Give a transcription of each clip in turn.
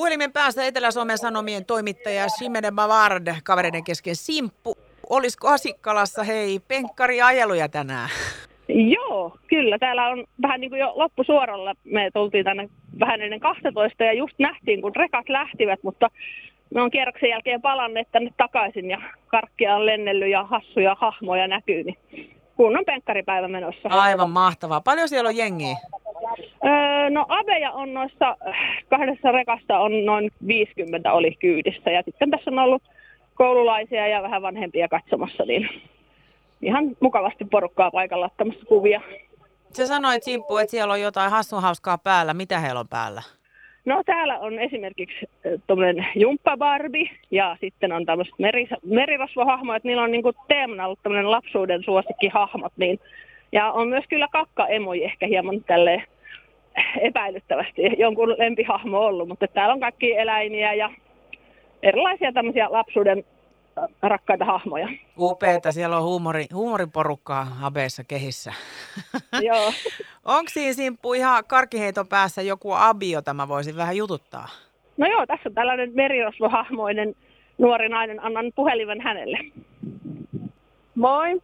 Puhelimen päässä Etelä-Suomen Sanomien toimittaja Simene Bavard, kavereiden kesken Simppu. Olisiko Asikkalassa, hei, penkkariajeluja tänään? Joo, kyllä. Täällä on vähän niin kuin jo loppusuoralla. Me tultiin tänne vähän ennen 12 ja just nähtiin, kun rekat lähtivät, mutta me on kierroksen jälkeen palanneet tänne takaisin ja karkkia on lennellyt ja hassuja hahmoja näkyy, niin kunnon penkkaripäivä menossa. Aivan mahtavaa. Paljon siellä on jengiä? Öö, no Aveja on noissa kahdessa rekassa on noin 50 oli kyydissä ja sitten tässä on ollut koululaisia ja vähän vanhempia katsomassa, niin ihan mukavasti porukkaa paikalla ottamassa kuvia. Sä sanoit Simppu, että siellä on jotain hassunhauskaa päällä. Mitä heillä on päällä? No täällä on esimerkiksi tuommoinen jumppabarbi ja sitten on tämmöiset meri, että niillä on niinku teemana ollut tämmöinen lapsuuden suosikkihahmot. Niin, ja on myös kyllä kakka-emoji ehkä hieman tälleen epäilyttävästi jonkun lempihahmo ollut, mutta täällä on kaikki eläimiä ja erilaisia tämmöisiä lapsuuden rakkaita hahmoja. Upeeta, siellä on huumori, huumoriporukkaa habeessa kehissä. Joo. Onko siinä Simppu ihan karkiheiton päässä joku abi, jota mä voisin vähän jututtaa? No joo, tässä on tällainen merirosvohahmoinen nuori nainen. Annan puhelimen hänelle. Moi.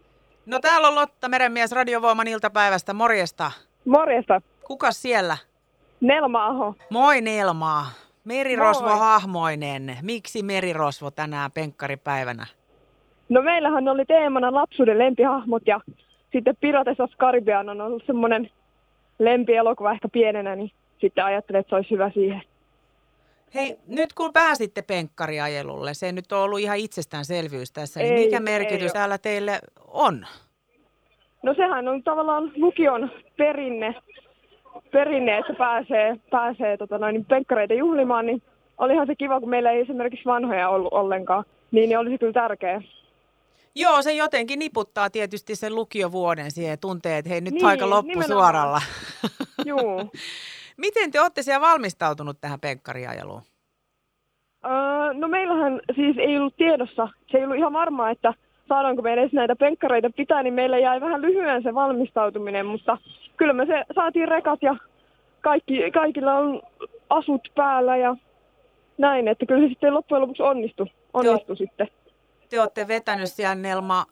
No täällä on Lotta Merenmies Radiovoiman iltapäivästä. Morjesta. Morjesta. Kuka siellä? Nelma Aho. Moi Nelma. Merirosvo Moi. hahmoinen. Miksi merirosvo tänään penkkaripäivänä? No meillähän oli teemana lapsuuden lempihahmot ja sitten Pirates of Caribbean on ollut semmoinen lempielokuva ehkä pienenä, niin sitten ajattelin, että se olisi hyvä siihen. Hei, nyt kun pääsitte penkkariajelulle, se nyt on ollut ihan itsestäänselvyys tässä, niin Ei, mikä merkitys ei täällä teille on? No sehän on tavallaan lukion perinne, perinne että pääsee, pääsee tota noin, penkkareita juhlimaan, niin olihan se kiva, kun meillä ei esimerkiksi vanhoja ollut ollenkaan. Niin, niin olisi kyllä tärkeä. Joo, se jotenkin niputtaa tietysti sen lukiovuoden siihen ja tuntee, että hei nyt Niin, aika loppusuoralla. Juu. Miten te olette siellä valmistautunut tähän penkkariajeluun? Öö, no meillähän siis ei ollut tiedossa, se ei ollut ihan varmaa, että saadaanko me edes näitä penkkareita pitää, niin meillä jäi vähän lyhyen se valmistautuminen, mutta kyllä me se saatiin rekat ja kaikki, kaikilla on asut päällä ja näin, että kyllä se sitten loppujen lopuksi onnistui, onnistui sitten. Te olette vetänyt siellä Nelma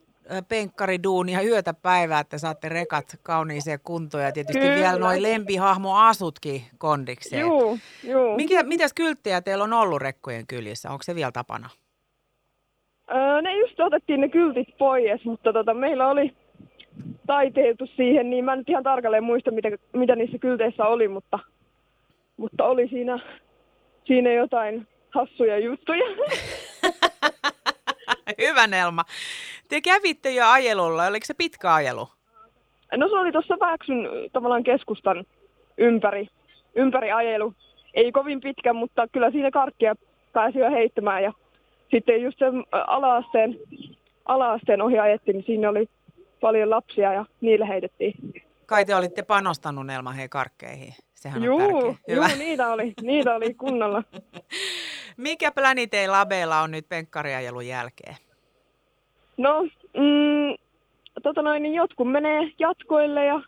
penkkariduunia yötä päivää, että saatte rekat kauniiseen kuntoon ja tietysti Kyllä. vielä noin lempihahmoasutkin kondikseen. Juu, juu. Mikä, mitäs kylttejä teillä on ollut rekkojen kyljessä? Onko se vielä tapana? Öö, ne just otettiin ne kyltit pois, mutta tota, meillä oli taiteiltu siihen, niin mä en nyt ihan tarkalleen muista, mitä, mitä niissä kylteissä oli, mutta, mutta oli siinä, siinä jotain hassuja juttuja. Hyvä Nelma. Te kävitte jo ajelulla. Oliko se pitkä ajelu? No se oli tuossa Väksyn tavallaan keskustan ympäri, ympäri ajelu. Ei kovin pitkä, mutta kyllä siinä karkkia pääsi jo heittämään. Ja sitten just sen ala-asteen, ala-asteen ohi ajettiin, niin siinä oli paljon lapsia ja niille heitettiin. Kai te olitte panostanut Nelma hei karkkeihin. Sehän on Juu, tärkeä. Hyvä. juu, niitä oli, niitä oli kunnolla. Mikä pläni teillä Abeella on nyt penkkariajelun jälkeen? No, mm, tota noin, niin jotkut menee jatkoille ja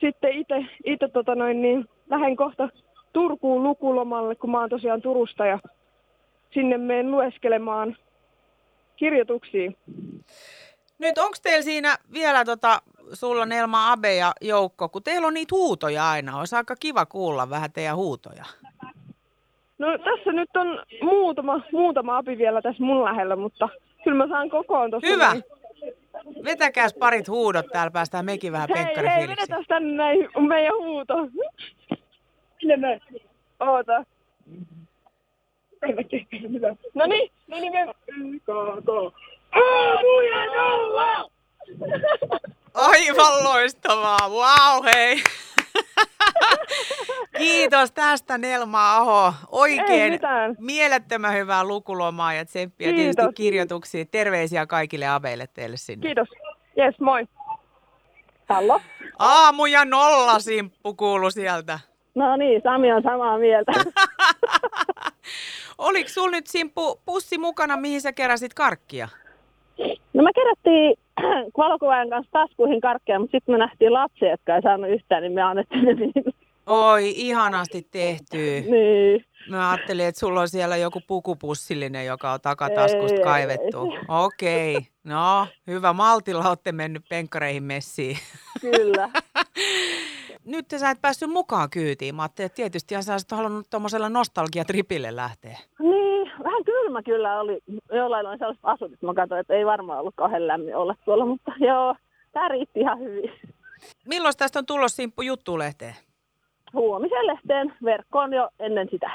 sitten itse, itse tota noin, niin lähden kohta Turkuun lukulomalle, kun mä oon tosiaan Turusta ja sinne menen lueskelemaan kirjoituksia. Nyt onko teillä siinä vielä tota, sulla Nelma Abe ja Joukko, kun teillä on niitä huutoja aina, olisi aika kiva kuulla vähän teidän huutoja. No tässä nyt on muutama, muutama api vielä tässä mun lähellä, mutta kyllä mä saan kokoon tuossa. Hyvä. Niin. Vetäkääs parit huudot, täällä päästään mekin vähän Hei, hei, vedetään tänne näin meidän huuto. Sinne näin. Oota. No niin, no niin, me... Aamuja nolla! Aivan loistavaa, wow hei. Kiitos tästä Nelma Aho. Ei Oikein mielettömän hyvää lukulomaa ja tsemppiä tietysti Kiitos. kirjoituksia. Terveisiä kaikille Abeille teille sinne. Kiitos. Jes, moi. Hallo? Aamu ja nolla simppu kuulu sieltä. No niin, Sami on samaa mieltä. Oliko sulla nyt Simppu pussi mukana, mihin sä keräsit karkkia? No me kerättiin valokuvaajan kanssa taskuihin karkkeja, mutta sitten me nähtiin lapsia, jotka ei saanut yhtään, niin me annettiin ne niille. Oi, ihanasti tehty. Niin. Mä ajattelin, että sulla on siellä joku pukupussillinen, joka on takataskusta Ei, kaivettu. ei. Okei, okay. no hyvä. Maltilla olette mennyt penkkareihin messiin. Kyllä. Nyt sä et päässyt mukaan kyytiin. Mä ajattelin, että tietysti sä olisit halunnut tuommoisella nostalgiatripille lähteä. niin, vähän kylmä kyllä oli. Jollain on sellaiset asut, että mä katsoin, että ei varmaan ollut kauhean lämmin olla tuolla, mutta joo, tää riitti ihan hyvin. Milloin tästä on tulossa Simppu juttulehteen? Huomisen lehteen verkkoon jo ennen sitä.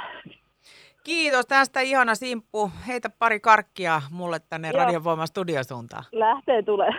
Kiitos tästä ihana Simppu. Heitä pari karkkia mulle tänne Joo. Radiovoiman studiosuuntaan. Lähtee tulee.